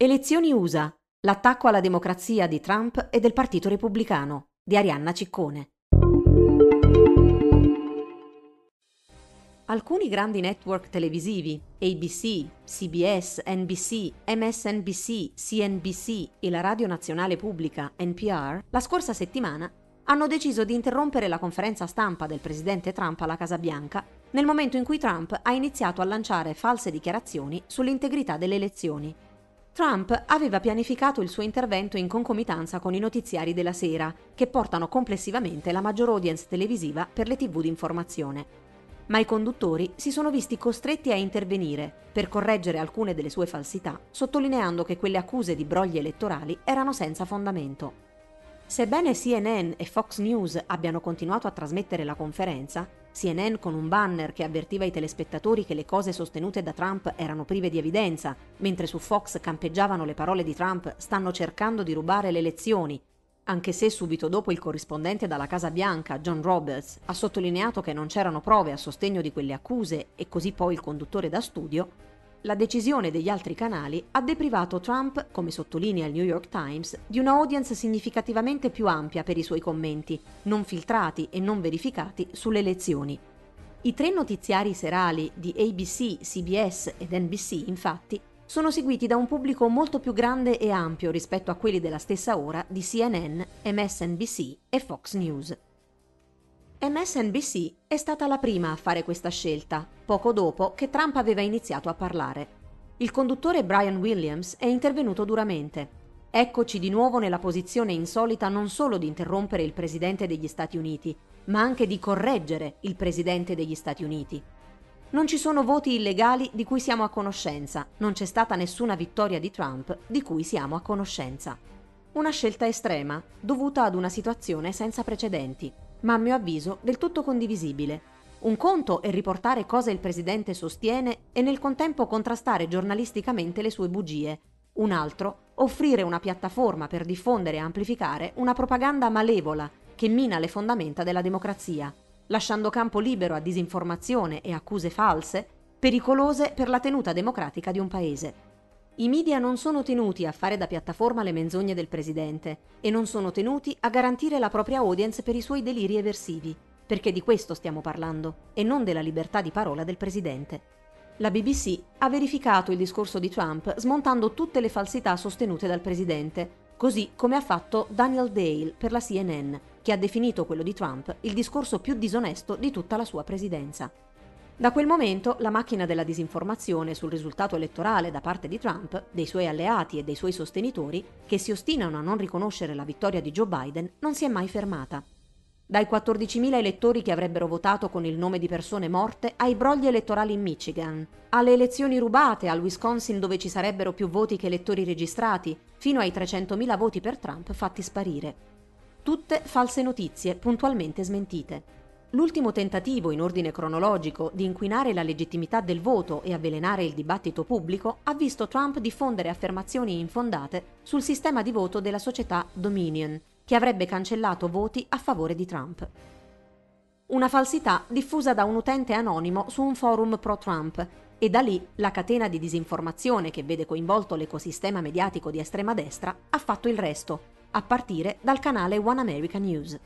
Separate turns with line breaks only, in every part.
Elezioni USA. L'attacco alla democrazia di Trump e del Partito Repubblicano di Arianna Ciccone. Alcuni grandi network televisivi, ABC, CBS, NBC, MSNBC, CNBC e la radio nazionale pubblica NPR, la scorsa settimana hanno deciso di interrompere la conferenza stampa del presidente Trump alla Casa Bianca nel momento in cui Trump ha iniziato a lanciare false dichiarazioni sull'integrità delle elezioni Trump aveva pianificato il suo intervento in concomitanza con i notiziari della sera, che portano complessivamente la maggior audience televisiva per le tv di informazione. Ma i conduttori si sono visti costretti a intervenire per correggere alcune delle sue falsità, sottolineando che quelle accuse di brogli elettorali erano senza fondamento. Sebbene CNN e Fox News abbiano continuato a trasmettere la conferenza, CNN con un banner che avvertiva i telespettatori che le cose sostenute da Trump erano prive di evidenza, mentre su Fox campeggiavano le parole di Trump stanno cercando di rubare le elezioni, anche se subito dopo il corrispondente dalla Casa Bianca, John Roberts, ha sottolineato che non c'erano prove a sostegno di quelle accuse e così poi il conduttore da studio, la decisione degli altri canali ha deprivato Trump, come sottolinea il New York Times, di una audience significativamente più ampia per i suoi commenti, non filtrati e non verificati sulle elezioni. I tre notiziari serali di ABC, CBS ed NBC, infatti, sono seguiti da un pubblico molto più grande e ampio rispetto a quelli della stessa ora di CNN, MSNBC e Fox News. MSNBC è stata la prima a fare questa scelta, poco dopo che Trump aveva iniziato a parlare. Il conduttore Brian Williams è intervenuto duramente. Eccoci di nuovo nella posizione insolita non solo di interrompere il Presidente degli Stati Uniti, ma anche di correggere il Presidente degli Stati Uniti. Non ci sono voti illegali di cui siamo a conoscenza, non c'è stata nessuna vittoria di Trump di cui siamo a conoscenza. Una scelta estrema, dovuta ad una situazione senza precedenti ma a mio avviso del tutto condivisibile. Un conto è riportare cosa il presidente sostiene e nel contempo contrastare giornalisticamente le sue bugie. Un altro, offrire una piattaforma per diffondere e amplificare una propaganda malevola che mina le fondamenta della democrazia, lasciando campo libero a disinformazione e accuse false, pericolose per la tenuta democratica di un paese. I media non sono tenuti a fare da piattaforma le menzogne del presidente e non sono tenuti a garantire la propria audience per i suoi deliri eversivi, perché di questo stiamo parlando e non della libertà di parola del presidente. La BBC ha verificato il discorso di Trump smontando tutte le falsità sostenute dal presidente, così come ha fatto Daniel Dale per la CNN, che ha definito quello di Trump il discorso più disonesto di tutta la sua presidenza. Da quel momento la macchina della disinformazione sul risultato elettorale da parte di Trump, dei suoi alleati e dei suoi sostenitori, che si ostinano a non riconoscere la vittoria di Joe Biden, non si è mai fermata. Dai 14.000 elettori che avrebbero votato con il nome di persone morte ai brogli elettorali in Michigan, alle elezioni rubate al Wisconsin dove ci sarebbero più voti che elettori registrati, fino ai 300.000 voti per Trump fatti sparire. Tutte false notizie puntualmente smentite. L'ultimo tentativo in ordine cronologico di inquinare la legittimità del voto e avvelenare il dibattito pubblico ha visto Trump diffondere affermazioni infondate sul sistema di voto della società Dominion, che avrebbe cancellato voti a favore di Trump. Una falsità diffusa da un utente anonimo su un forum pro-Trump e da lì la catena di disinformazione che vede coinvolto l'ecosistema mediatico di estrema destra ha fatto il resto, a partire dal canale One America News.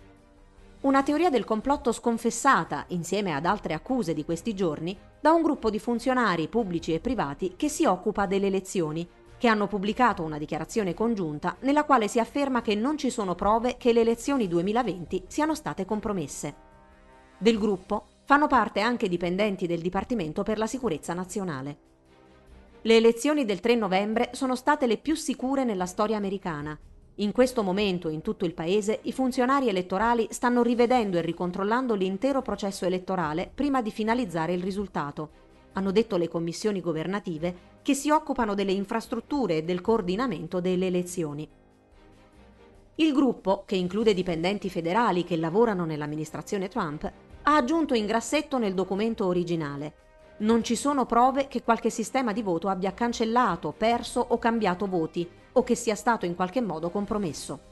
Una teoria del complotto sconfessata, insieme ad altre accuse di questi giorni, da un gruppo di funzionari pubblici e privati che si occupa delle elezioni, che hanno pubblicato una dichiarazione congiunta nella quale si afferma che non ci sono prove che le elezioni 2020 siano state compromesse. Del gruppo fanno parte anche dipendenti del Dipartimento per la Sicurezza Nazionale. Le elezioni del 3 novembre sono state le più sicure nella storia americana in questo momento in tutto il Paese i funzionari elettorali stanno rivedendo e ricontrollando l'intero processo elettorale prima di finalizzare il risultato, hanno detto le commissioni governative che si occupano delle infrastrutture e del coordinamento delle elezioni. Il gruppo, che include dipendenti federali che lavorano nell'amministrazione Trump, ha aggiunto in grassetto nel documento originale. Non ci sono prove che qualche sistema di voto abbia cancellato, perso o cambiato voti o che sia stato in qualche modo compromesso.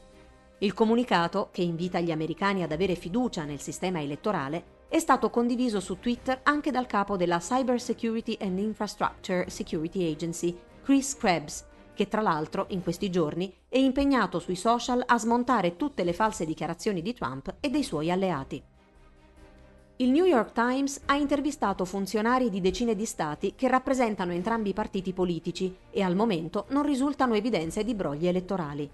Il comunicato, che invita gli americani ad avere fiducia nel sistema elettorale, è stato condiviso su Twitter anche dal capo della Cyber Security and Infrastructure Security Agency, Chris Krebs, che tra l'altro in questi giorni è impegnato sui social a smontare tutte le false dichiarazioni di Trump e dei suoi alleati. Il New York Times ha intervistato funzionari di decine di stati che rappresentano entrambi i partiti politici e al momento non risultano evidenze di brogli elettorali.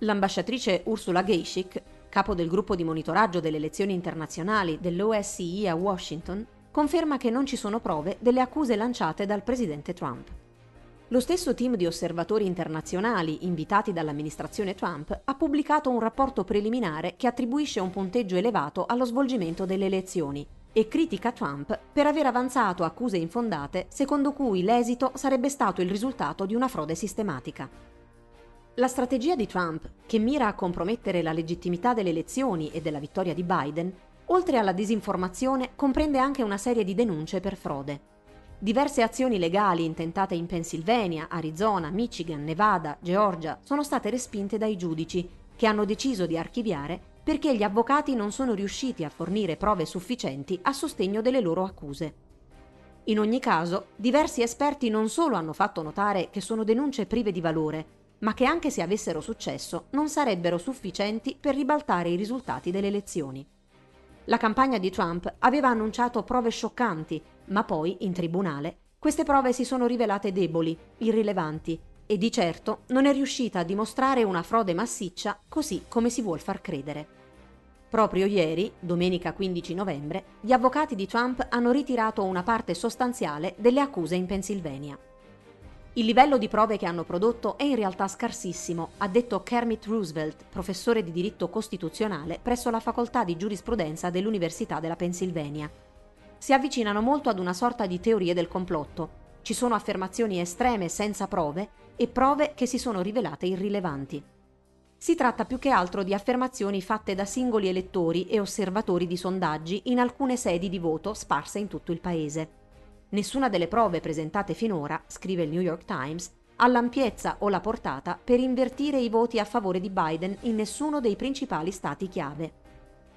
L'ambasciatrice Ursula Geishik, capo del gruppo di monitoraggio delle elezioni internazionali dell'OSCE a Washington, conferma che non ci sono prove delle accuse lanciate dal presidente Trump. Lo stesso team di osservatori internazionali invitati dall'amministrazione Trump ha pubblicato un rapporto preliminare che attribuisce un punteggio elevato allo svolgimento delle elezioni e critica Trump per aver avanzato accuse infondate secondo cui l'esito sarebbe stato il risultato di una frode sistematica. La strategia di Trump, che mira a compromettere la legittimità delle elezioni e della vittoria di Biden, oltre alla disinformazione comprende anche una serie di denunce per frode. Diverse azioni legali intentate in Pennsylvania, Arizona, Michigan, Nevada, Georgia sono state respinte dai giudici, che hanno deciso di archiviare perché gli avvocati non sono riusciti a fornire prove sufficienti a sostegno delle loro accuse. In ogni caso, diversi esperti non solo hanno fatto notare che sono denunce prive di valore, ma che anche se avessero successo non sarebbero sufficienti per ribaltare i risultati delle elezioni. La campagna di Trump aveva annunciato prove scioccanti ma poi, in tribunale, queste prove si sono rivelate deboli, irrilevanti e di certo non è riuscita a dimostrare una frode massiccia così come si vuol far credere. Proprio ieri, domenica 15 novembre, gli avvocati di Trump hanno ritirato una parte sostanziale delle accuse in Pennsylvania. Il livello di prove che hanno prodotto è in realtà scarsissimo, ha detto Kermit Roosevelt, professore di diritto costituzionale presso la facoltà di giurisprudenza dell'Università della Pennsylvania si avvicinano molto ad una sorta di teorie del complotto. Ci sono affermazioni estreme senza prove e prove che si sono rivelate irrilevanti. Si tratta più che altro di affermazioni fatte da singoli elettori e osservatori di sondaggi in alcune sedi di voto sparse in tutto il paese. Nessuna delle prove presentate finora, scrive il New York Times, ha l'ampiezza o la portata per invertire i voti a favore di Biden in nessuno dei principali stati chiave.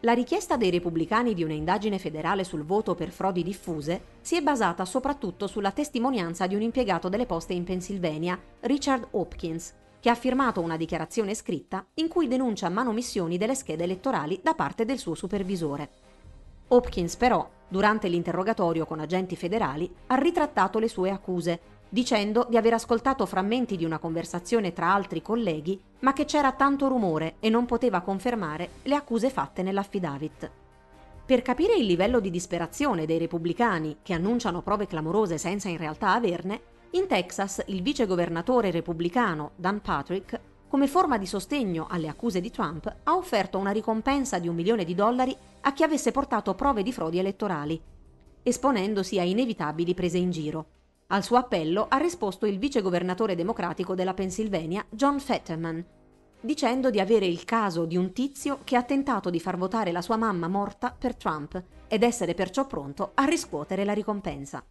La richiesta dei repubblicani di un'indagine federale sul voto per frodi diffuse si è basata soprattutto sulla testimonianza di un impiegato delle poste in Pennsylvania, Richard Hopkins, che ha firmato una dichiarazione scritta in cui denuncia manomissioni delle schede elettorali da parte del suo supervisore. Hopkins però, durante l'interrogatorio con agenti federali, ha ritrattato le sue accuse dicendo di aver ascoltato frammenti di una conversazione tra altri colleghi, ma che c'era tanto rumore e non poteva confermare le accuse fatte nell'affidavit. Per capire il livello di disperazione dei repubblicani che annunciano prove clamorose senza in realtà averne, in Texas il vice governatore repubblicano Dan Patrick, come forma di sostegno alle accuse di Trump, ha offerto una ricompensa di un milione di dollari a chi avesse portato prove di frodi elettorali, esponendosi a inevitabili prese in giro. Al suo appello ha risposto il vice governatore democratico della Pennsylvania, John Fetterman, dicendo di avere il caso di un tizio che ha tentato di far votare la sua mamma morta per Trump ed essere perciò pronto a riscuotere la ricompensa.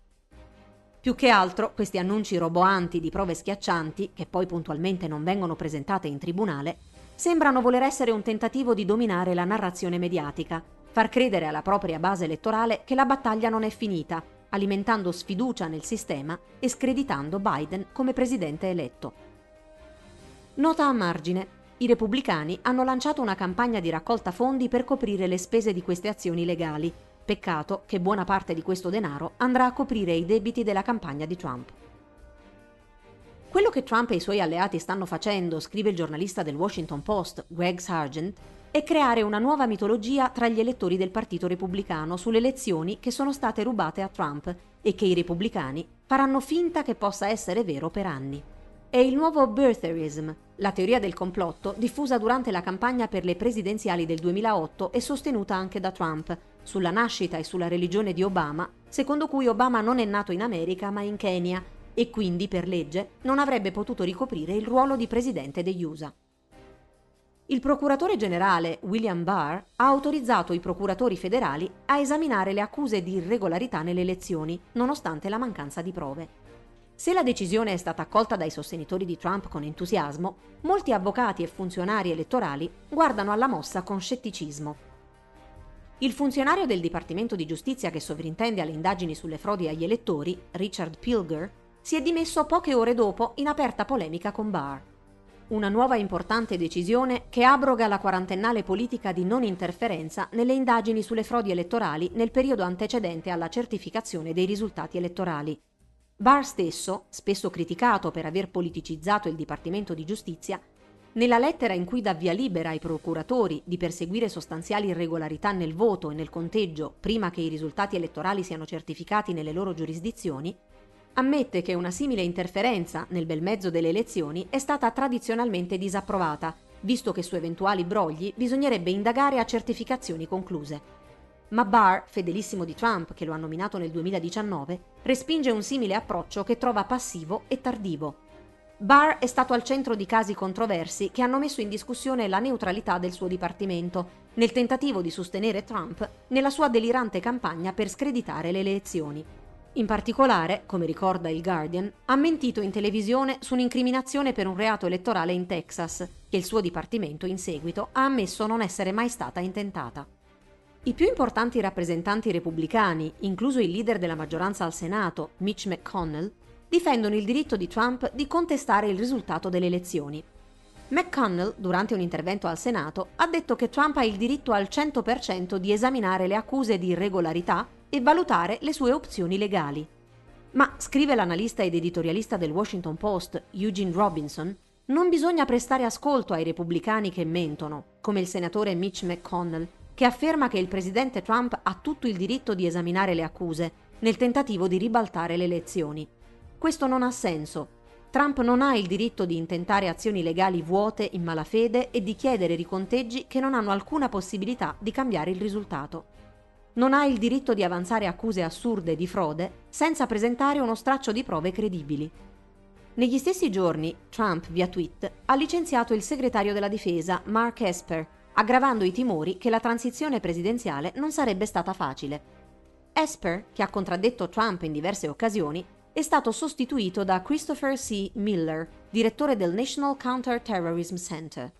Più che altro, questi annunci roboanti di prove schiaccianti, che poi puntualmente non vengono presentate in tribunale, sembrano voler essere un tentativo di dominare la narrazione mediatica, far credere alla propria base elettorale che la battaglia non è finita alimentando sfiducia nel sistema e screditando Biden come presidente eletto. Nota a margine. I repubblicani hanno lanciato una campagna di raccolta fondi per coprire le spese di queste azioni legali. Peccato che buona parte di questo denaro andrà a coprire i debiti della campagna di Trump. Quello che Trump e i suoi alleati stanno facendo, scrive il giornalista del Washington Post, Greg Sargent, è creare una nuova mitologia tra gli elettori del Partito Repubblicano sulle elezioni che sono state rubate a Trump e che i repubblicani faranno finta che possa essere vero per anni. È il nuovo birtherism, la teoria del complotto diffusa durante la campagna per le presidenziali del 2008 e sostenuta anche da Trump, sulla nascita e sulla religione di Obama, secondo cui Obama non è nato in America ma in Kenya e quindi per legge non avrebbe potuto ricoprire il ruolo di presidente degli USA. Il procuratore generale William Barr ha autorizzato i procuratori federali a esaminare le accuse di irregolarità nelle elezioni, nonostante la mancanza di prove. Se la decisione è stata accolta dai sostenitori di Trump con entusiasmo, molti avvocati e funzionari elettorali guardano alla mossa con scetticismo. Il funzionario del Dipartimento di Giustizia che sovrintende alle indagini sulle frodi agli elettori, Richard Pilger, si è dimesso poche ore dopo in aperta polemica con Barr. Una nuova importante decisione che abroga la quarantennale politica di non interferenza nelle indagini sulle frodi elettorali nel periodo antecedente alla certificazione dei risultati elettorali. Barr stesso, spesso criticato per aver politicizzato il Dipartimento di Giustizia, nella lettera in cui dà via libera ai procuratori di perseguire sostanziali irregolarità nel voto e nel conteggio prima che i risultati elettorali siano certificati nelle loro giurisdizioni, ammette che una simile interferenza nel bel mezzo delle elezioni è stata tradizionalmente disapprovata, visto che su eventuali brogli bisognerebbe indagare a certificazioni concluse. Ma Barr, fedelissimo di Trump, che lo ha nominato nel 2019, respinge un simile approccio che trova passivo e tardivo. Barr è stato al centro di casi controversi che hanno messo in discussione la neutralità del suo dipartimento, nel tentativo di sostenere Trump nella sua delirante campagna per screditare le elezioni. In particolare, come ricorda il Guardian, ha mentito in televisione su un'incriminazione per un reato elettorale in Texas, che il suo dipartimento in seguito ha ammesso non essere mai stata intentata. I più importanti rappresentanti repubblicani, incluso il leader della maggioranza al Senato, Mitch McConnell, difendono il diritto di Trump di contestare il risultato delle elezioni. McConnell, durante un intervento al Senato, ha detto che Trump ha il diritto al 100% di esaminare le accuse di irregolarità e valutare le sue opzioni legali. Ma, scrive l'analista ed editorialista del Washington Post Eugene Robinson, non bisogna prestare ascolto ai repubblicani che mentono, come il senatore Mitch McConnell, che afferma che il presidente Trump ha tutto il diritto di esaminare le accuse, nel tentativo di ribaltare le elezioni. Questo non ha senso. Trump non ha il diritto di intentare azioni legali vuote in malafede e di chiedere riconteggi che non hanno alcuna possibilità di cambiare il risultato non ha il diritto di avanzare accuse assurde di frode senza presentare uno straccio di prove credibili. Negli stessi giorni, Trump, via tweet, ha licenziato il segretario della difesa, Mark Esper, aggravando i timori che la transizione presidenziale non sarebbe stata facile. Esper, che ha contraddetto Trump in diverse occasioni, è stato sostituito da Christopher C. Miller, direttore del National Counter-Terrorism Center.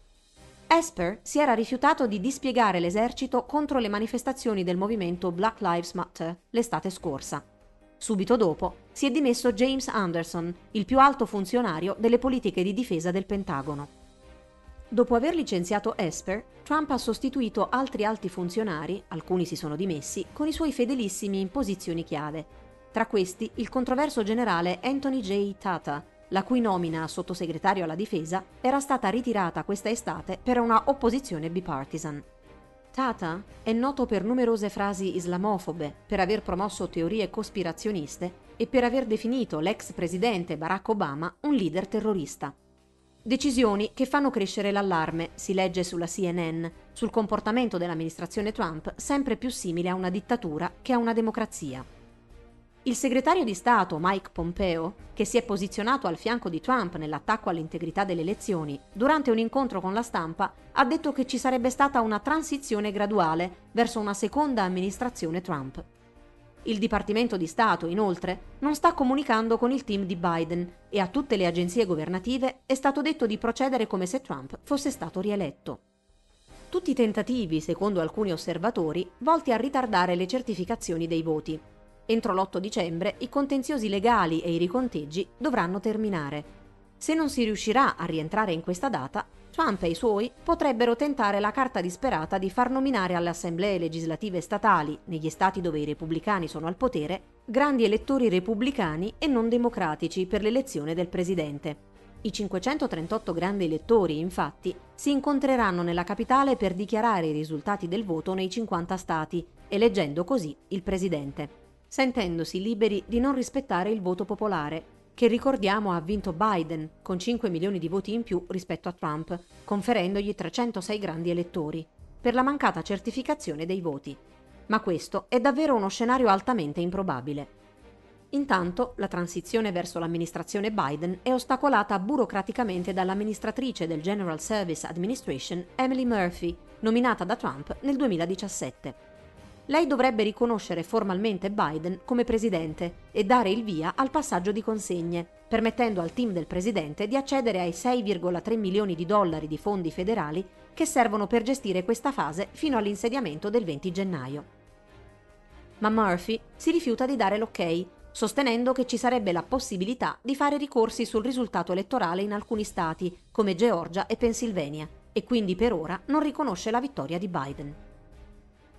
Esper si era rifiutato di dispiegare l'esercito contro le manifestazioni del movimento Black Lives Matter l'estate scorsa. Subito dopo si è dimesso James Anderson, il più alto funzionario delle politiche di difesa del Pentagono. Dopo aver licenziato Esper, Trump ha sostituito altri alti funzionari, alcuni si sono dimessi, con i suoi fedelissimi in posizioni chiave. Tra questi il controverso generale Anthony J. Tata, la cui nomina a sottosegretario alla difesa era stata ritirata questa estate per una opposizione bipartisan. Tata è noto per numerose frasi islamofobe, per aver promosso teorie cospirazioniste e per aver definito l'ex presidente Barack Obama un leader terrorista. Decisioni che fanno crescere l'allarme, si legge sulla CNN, sul comportamento dell'amministrazione Trump sempre più simile a una dittatura che a una democrazia. Il segretario di Stato Mike Pompeo, che si è posizionato al fianco di Trump nell'attacco all'integrità delle elezioni, durante un incontro con la stampa ha detto che ci sarebbe stata una transizione graduale verso una seconda amministrazione Trump. Il Dipartimento di Stato, inoltre, non sta comunicando con il team di Biden e a tutte le agenzie governative è stato detto di procedere come se Trump fosse stato rieletto. Tutti tentativi, secondo alcuni osservatori, volti a ritardare le certificazioni dei voti. Entro l'8 dicembre i contenziosi legali e i riconteggi dovranno terminare. Se non si riuscirà a rientrare in questa data, Trump e i suoi potrebbero tentare la carta disperata di far nominare alle assemblee legislative statali, negli stati dove i repubblicani sono al potere, grandi elettori repubblicani e non democratici per l'elezione del presidente. I 538 grandi elettori, infatti, si incontreranno nella capitale per dichiarare i risultati del voto nei 50 stati, eleggendo così il presidente sentendosi liberi di non rispettare il voto popolare, che ricordiamo ha vinto Biden con 5 milioni di voti in più rispetto a Trump, conferendogli 306 grandi elettori, per la mancata certificazione dei voti. Ma questo è davvero uno scenario altamente improbabile. Intanto la transizione verso l'amministrazione Biden è ostacolata burocraticamente dall'amministratrice del General Service Administration Emily Murphy, nominata da Trump nel 2017 lei dovrebbe riconoscere formalmente Biden come presidente e dare il via al passaggio di consegne, permettendo al team del presidente di accedere ai 6,3 milioni di dollari di fondi federali che servono per gestire questa fase fino all'insediamento del 20 gennaio. Ma Murphy si rifiuta di dare l'ok sostenendo che ci sarebbe la possibilità di fare ricorsi sul risultato elettorale in alcuni stati, come Georgia e Pennsylvania, e quindi per ora non riconosce la vittoria di Biden.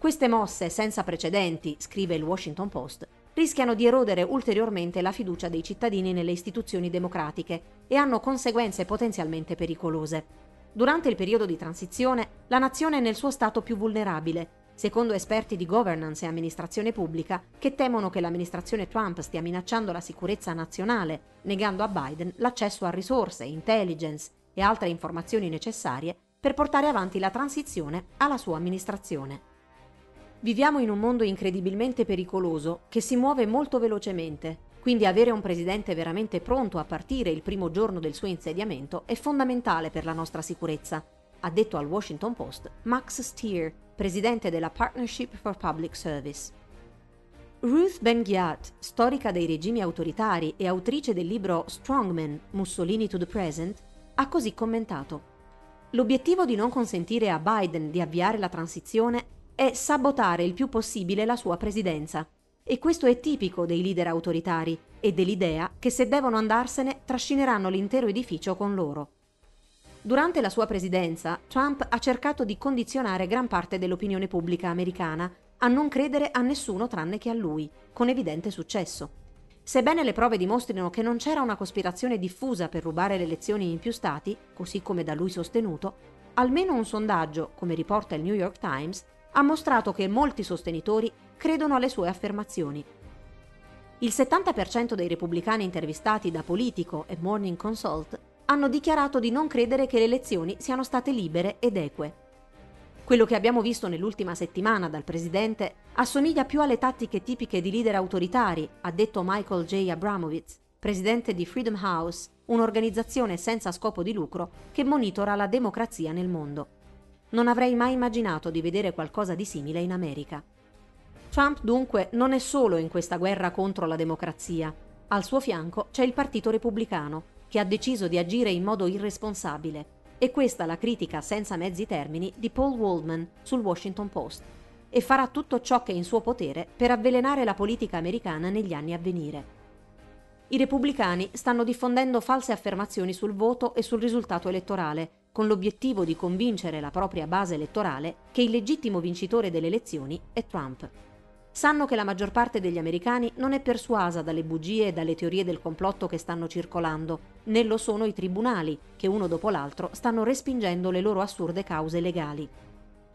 Queste mosse senza precedenti, scrive il Washington Post, rischiano di erodere ulteriormente la fiducia dei cittadini nelle istituzioni democratiche e hanno conseguenze potenzialmente pericolose. Durante il periodo di transizione, la nazione è nel suo stato più vulnerabile, secondo esperti di governance e amministrazione pubblica che temono che l'amministrazione Trump stia minacciando la sicurezza nazionale, negando a Biden l'accesso a risorse, intelligence e altre informazioni necessarie per portare avanti la transizione alla sua amministrazione. Viviamo in un mondo incredibilmente pericoloso che si muove molto velocemente, quindi avere un presidente veramente pronto a partire il primo giorno del suo insediamento è fondamentale per la nostra sicurezza, ha detto al Washington Post Max Stier, presidente della Partnership for Public Service. Ruth Ben-Ghiat, storica dei regimi autoritari e autrice del libro Strongman, Mussolini to the Present, ha così commentato. L'obiettivo di non consentire a Biden di avviare la transizione è sabotare il più possibile la sua presidenza. E questo è tipico dei leader autoritari e dell'idea che se devono andarsene trascineranno l'intero edificio con loro. Durante la sua presidenza, Trump ha cercato di condizionare gran parte dell'opinione pubblica americana a non credere a nessuno tranne che a lui, con evidente successo. Sebbene le prove dimostrino che non c'era una cospirazione diffusa per rubare le elezioni in più stati, così come da lui sostenuto, almeno un sondaggio, come riporta il New York Times, ha mostrato che molti sostenitori credono alle sue affermazioni. Il 70% dei repubblicani intervistati da Politico e Morning Consult hanno dichiarato di non credere che le elezioni siano state libere ed eque. Quello che abbiamo visto nell'ultima settimana dal presidente assomiglia più alle tattiche tipiche di leader autoritari, ha detto Michael J. Abramowitz, presidente di Freedom House, un'organizzazione senza scopo di lucro che monitora la democrazia nel mondo. Non avrei mai immaginato di vedere qualcosa di simile in America. Trump dunque non è solo in questa guerra contro la democrazia. Al suo fianco c'è il Partito Repubblicano, che ha deciso di agire in modo irresponsabile. E questa la critica senza mezzi termini di Paul Waldman sul Washington Post. E farà tutto ciò che è in suo potere per avvelenare la politica americana negli anni a venire. I repubblicani stanno diffondendo false affermazioni sul voto e sul risultato elettorale, con l'obiettivo di convincere la propria base elettorale che il legittimo vincitore delle elezioni è Trump. Sanno che la maggior parte degli americani non è persuasa dalle bugie e dalle teorie del complotto che stanno circolando, né lo sono i tribunali, che uno dopo l'altro stanno respingendo le loro assurde cause legali.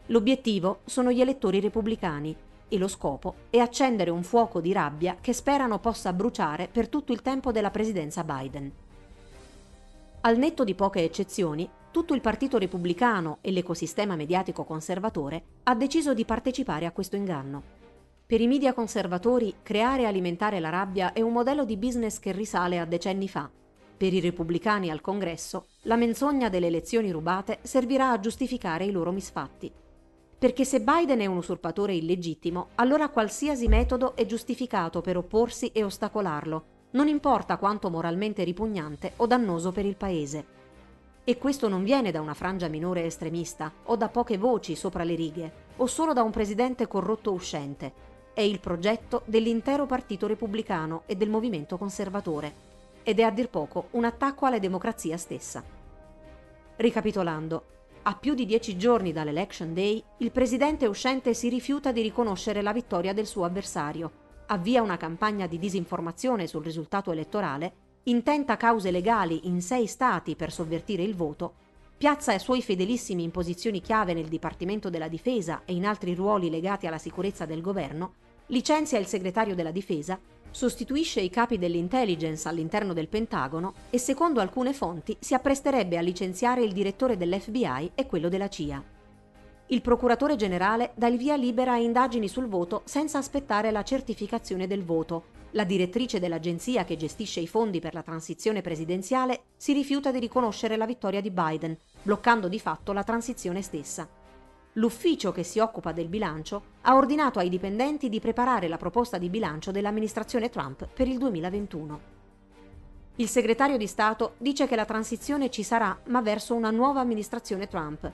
L'obiettivo sono gli elettori repubblicani e lo scopo è accendere un fuoco di rabbia che sperano possa bruciare per tutto il tempo della presidenza Biden. Al netto di poche eccezioni, tutto il Partito Repubblicano e l'ecosistema mediatico conservatore ha deciso di partecipare a questo inganno. Per i media conservatori, creare e alimentare la rabbia è un modello di business che risale a decenni fa. Per i repubblicani al Congresso, la menzogna delle elezioni rubate servirà a giustificare i loro misfatti. Perché se Biden è un usurpatore illegittimo, allora qualsiasi metodo è giustificato per opporsi e ostacolarlo, non importa quanto moralmente ripugnante o dannoso per il Paese. E questo non viene da una frangia minore estremista o da poche voci sopra le righe o solo da un presidente corrotto uscente. È il progetto dell'intero Partito Repubblicano e del movimento conservatore. Ed è a dir poco un attacco alla democrazia stessa. Ricapitolando, a più di dieci giorni dall'Election Day, il presidente uscente si rifiuta di riconoscere la vittoria del suo avversario, avvia una campagna di disinformazione sul risultato elettorale intenta cause legali in sei stati per sovvertire il voto, piazza i suoi fedelissimi in posizioni chiave nel Dipartimento della Difesa e in altri ruoli legati alla sicurezza del governo, licenzia il segretario della Difesa, sostituisce i capi dell'intelligence all'interno del Pentagono e secondo alcune fonti si appresterebbe a licenziare il direttore dell'FBI e quello della CIA. Il procuratore generale dà il via libera a indagini sul voto senza aspettare la certificazione del voto la direttrice dell'agenzia che gestisce i fondi per la transizione presidenziale si rifiuta di riconoscere la vittoria di Biden, bloccando di fatto la transizione stessa. L'ufficio che si occupa del bilancio ha ordinato ai dipendenti di preparare la proposta di bilancio dell'amministrazione Trump per il 2021. Il segretario di Stato dice che la transizione ci sarà, ma verso una nuova amministrazione Trump.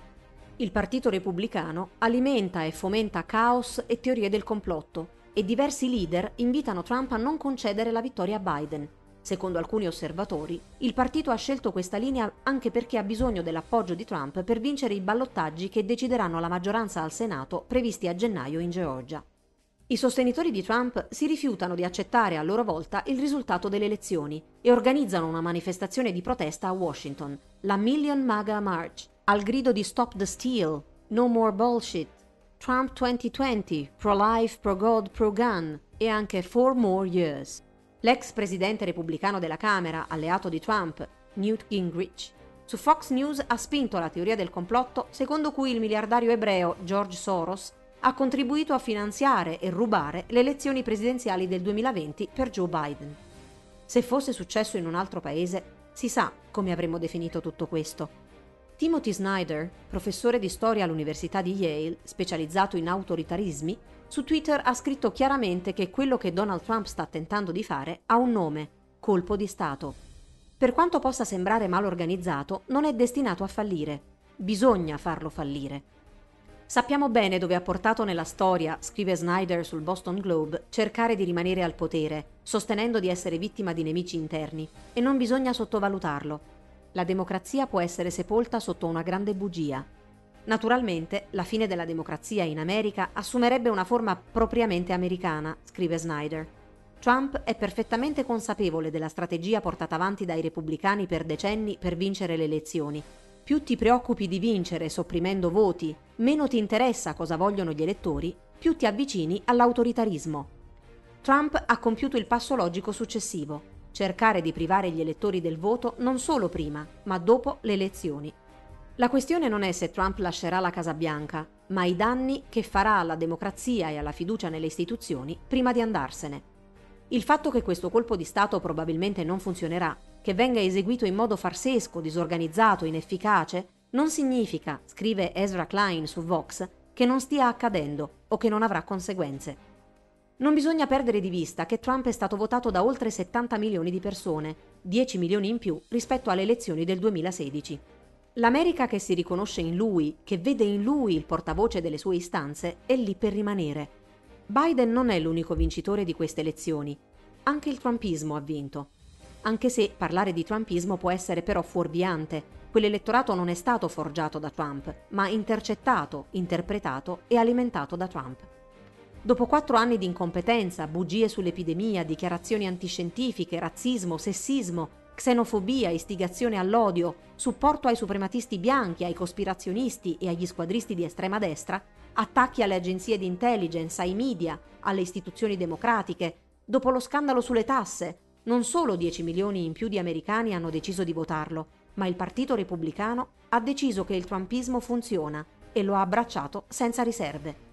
Il Partito Repubblicano alimenta e fomenta caos e teorie del complotto e diversi leader invitano Trump a non concedere la vittoria a Biden. Secondo alcuni osservatori, il partito ha scelto questa linea anche perché ha bisogno dell'appoggio di Trump per vincere i ballottaggi che decideranno la maggioranza al Senato previsti a gennaio in Georgia. I sostenitori di Trump si rifiutano di accettare a loro volta il risultato delle elezioni e organizzano una manifestazione di protesta a Washington, la Million MAGA March, al grido di Stop the Steal, No More Bullshit, Trump 2020, Pro-Life, Pro-God, Pro-Gun e anche Four More Years. L'ex presidente repubblicano della Camera, alleato di Trump, Newt Gingrich, su Fox News ha spinto la teoria del complotto secondo cui il miliardario ebreo George Soros ha contribuito a finanziare e rubare le elezioni presidenziali del 2020 per Joe Biden. Se fosse successo in un altro paese, si sa come avremmo definito tutto questo. Timothy Snyder, professore di storia all'Università di Yale, specializzato in autoritarismi, su Twitter ha scritto chiaramente che quello che Donald Trump sta tentando di fare ha un nome, colpo di Stato. Per quanto possa sembrare mal organizzato, non è destinato a fallire. Bisogna farlo fallire. Sappiamo bene dove ha portato nella storia, scrive Snyder sul Boston Globe, cercare di rimanere al potere, sostenendo di essere vittima di nemici interni, e non bisogna sottovalutarlo. La democrazia può essere sepolta sotto una grande bugia. Naturalmente, la fine della democrazia in America assumerebbe una forma propriamente americana, scrive Snyder. Trump è perfettamente consapevole della strategia portata avanti dai repubblicani per decenni per vincere le elezioni più ti preoccupi di vincere sopprimendo voti, meno ti interessa cosa vogliono gli elettori, più ti avvicini all'autoritarismo. Trump ha compiuto il passo logico successivo, cercare di privare gli elettori del voto non solo prima, ma dopo le elezioni. La questione non è se Trump lascerà la Casa Bianca, ma i danni che farà alla democrazia e alla fiducia nelle istituzioni prima di andarsene. Il fatto che questo colpo di Stato probabilmente non funzionerà che venga eseguito in modo farsesco, disorganizzato, inefficace, non significa, scrive Ezra Klein su Vox, che non stia accadendo o che non avrà conseguenze. Non bisogna perdere di vista che Trump è stato votato da oltre 70 milioni di persone, 10 milioni in più rispetto alle elezioni del 2016. L'America che si riconosce in lui, che vede in lui il portavoce delle sue istanze, è lì per rimanere. Biden non è l'unico vincitore di queste elezioni. Anche il trumpismo ha vinto anche se parlare di trumpismo può essere però fuorviante. Quell'elettorato non è stato forgiato da Trump, ma intercettato, interpretato e alimentato da Trump. Dopo quattro anni di incompetenza, bugie sull'epidemia, dichiarazioni antiscientifiche, razzismo, sessismo, xenofobia, istigazione all'odio, supporto ai suprematisti bianchi, ai cospirazionisti e agli squadristi di estrema destra, attacchi alle agenzie di intelligence, ai media, alle istituzioni democratiche, dopo lo scandalo sulle tasse, non solo 10 milioni in più di americani hanno deciso di votarlo, ma il Partito Repubblicano ha deciso che il trumpismo funziona e lo ha abbracciato senza riserve.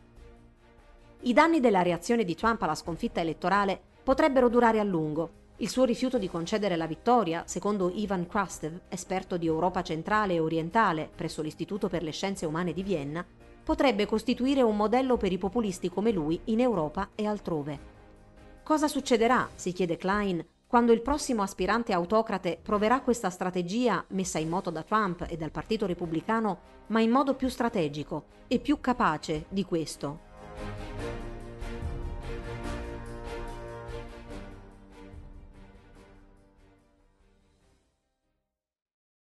I danni della reazione di Trump alla sconfitta elettorale potrebbero durare a lungo. Il suo rifiuto di concedere la vittoria, secondo Ivan Krastev, esperto di Europa centrale e orientale presso l'Istituto per le Scienze Umane di Vienna, potrebbe costituire un modello per i populisti come lui in Europa e altrove. Cosa succederà, si chiede Klein, quando il prossimo aspirante autocrate proverà questa strategia messa in moto da Trump e dal Partito Repubblicano, ma in modo più strategico e più capace di questo. Thank you.